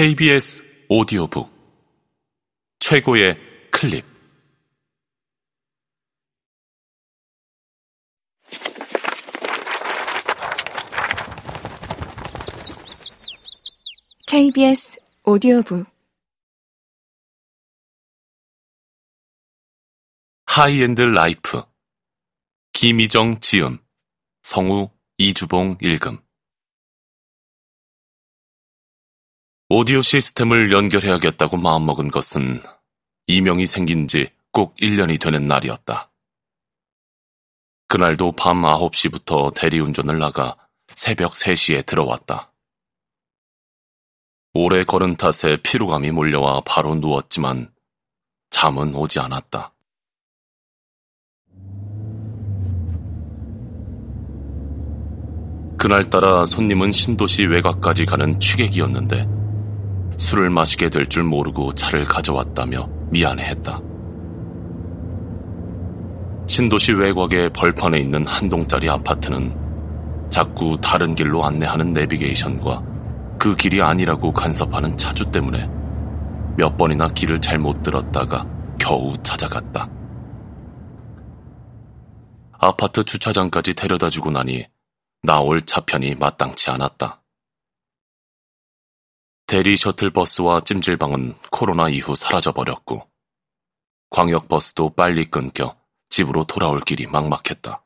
KBS 오디오북. 최고의 클립. KBS 오디오북. 하이엔드 라이프. 김희정 지음. 성우 이주봉 읽음 오디오 시스템을 연결해야겠다고 마음먹은 것은 이명이 생긴 지 꼭 1년이 되는 날이었다. 그날도 밤 9시부터 대리운전을 나가 새벽 3시에 들어왔다. 오래 걸은 탓에 피로감이 몰려와 바로 누웠지만 잠은 오지 않았다. 그날따라 손님은 신도시 외곽까지 가는 취객이었는데 술을 마시게 될 줄 모르고 차를 가져왔다며 미안해했다. 신도시 외곽의 벌판에 있는 한 동짜리 아파트는 자꾸 다른 길로 안내하는 내비게이션과 그 길이 아니라고 간섭하는 차주 때문에 몇 번이나 길을 잘못 들었다가 겨우 찾아갔다. 아파트 주차장까지 데려다 주고 나니 나올 차편이 마땅치 않았다. 대리 셔틀버스와 찜질방은 코로나 이후 사라져버렸고 광역버스도 빨리 끊겨 집으로 돌아올 길이 막막했다.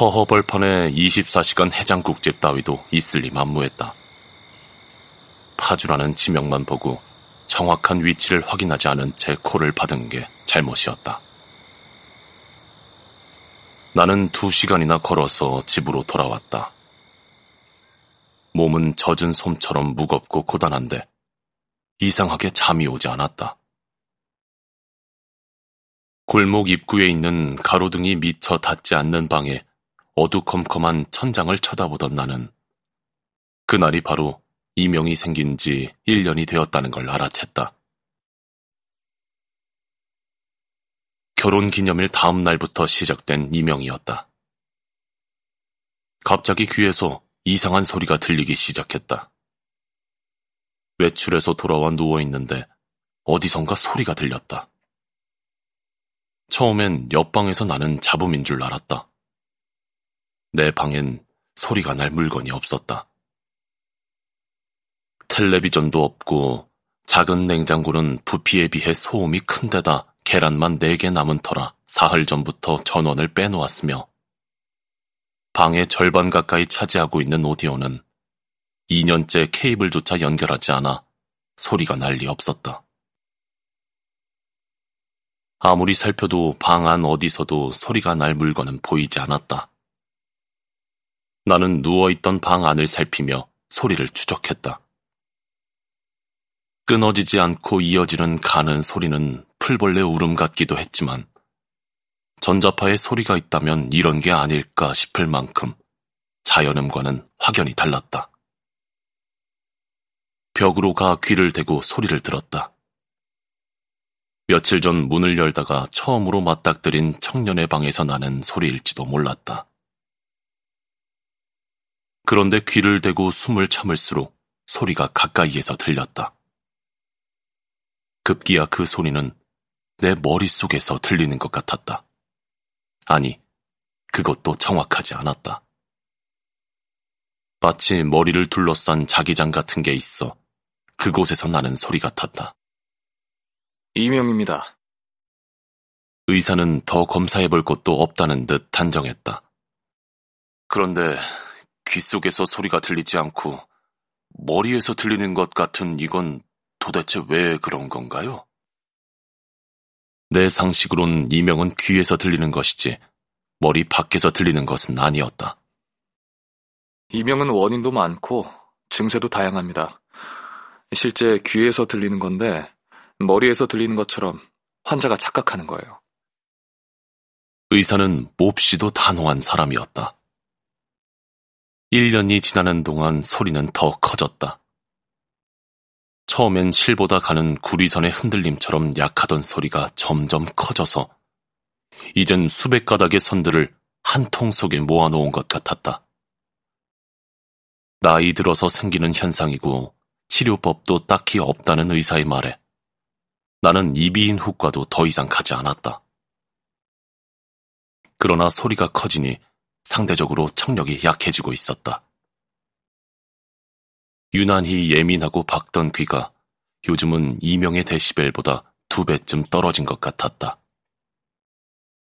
허허벌판에 24시간 해장국집 따위도 있을 리 만무했다. 파주라는 지명만 보고 정확한 위치를 확인하지 않은 채 콜을 받은 게 잘못이었다. 나는 두 시간이나 걸어서 집으로 돌아왔다. 몸은 젖은 솜처럼 무겁고 고단한데 이상하게 잠이 오지 않았다. 골목 입구에 있는 가로등이 미처 닿지 않는 방에 어두컴컴한 천장을 쳐다보던 나는 그날이 바로 이명이 생긴 지 1년이 되었다는 걸 알아챘다. 결혼 기념일 다음 날부터 시작된 이명이었다. 갑자기 귀에서 이상한 소리가 들리기 시작했다. 외출해서 돌아와 누워있는데 어디선가 소리가 들렸다. 처음엔 옆방에서 나는 잡음인 줄 알았다. 내 방엔 소리가 날 물건이 없었다. 텔레비전도 없고 작은 냉장고는 부피에 비해 소음이 큰 데다 계란만 4개 남은 터라 사흘 전부터 전원을 빼놓았으며 방의 절반 가까이 차지하고 있는 오디오는 2년째 케이블조차 연결하지 않아 소리가 날리 없었다. 아무리 살펴도 방 안 어디서도 소리가 날 물건은 보이지 않았다. 나는 누워있던 방 안을 살피며 소리를 추적했다. 끊어지지 않고 이어지는 가는 소리는 풀벌레 울음 같기도 했지만 전자파에 소리가 있다면 이런 게 아닐까 싶을 만큼 자연음과는 확연히 달랐다. 벽으로 가 귀를 대고 소리를 들었다. 며칠 전 문을 열다가 처음으로 맞닥뜨린 청년의 방에서 나는 소리일지도 몰랐다. 그런데 귀를 대고 숨을 참을수록 소리가 가까이에서 들렸다. 급기야 그 소리는 내 머릿속에서 들리는 것 같았다. 아니, 그것도 정확하지 않았다. 마치 머리를 둘러싼 자기장 같은 게 있어 그곳에서 나는 소리 같았다. 이명입니다. 의사는 더 검사해 볼 것도 없다는 듯 단정했다. 그런데 귀 속에서 소리가 들리지 않고 머리에서 들리는 것 같은 이건 도대체 왜 그런 건가요? 내 상식으론 이명은 귀에서 들리는 것이지 머리 밖에서 들리는 것은 아니었다. 이명은 원인도 많고 증세도 다양합니다. 실제 귀에서 들리는 건데 머리에서 들리는 것처럼 환자가 착각하는 거예요. 의사는 몹시도 단호한 사람이었다. 1년이 지나는 동안 소리는 더 커졌다. 처음엔 실보다 가는 구리선의 흔들림처럼 약하던 소리가 점점 커져서 이젠 수백 가닥의 선들을 한 통 속에 모아놓은 것 같았다. 나이 들어서 생기는 현상이고 치료법도 딱히 없다는 의사의 말에 나는 이비인 후과도 더 이상 가지 않았다. 그러나 소리가 커지니 상대적으로 청력이 약해지고 있었다. 유난히 예민하고 박던 귀가 요즘은 이명의 데시벨보다 두 배쯤 떨어진 것 같았다.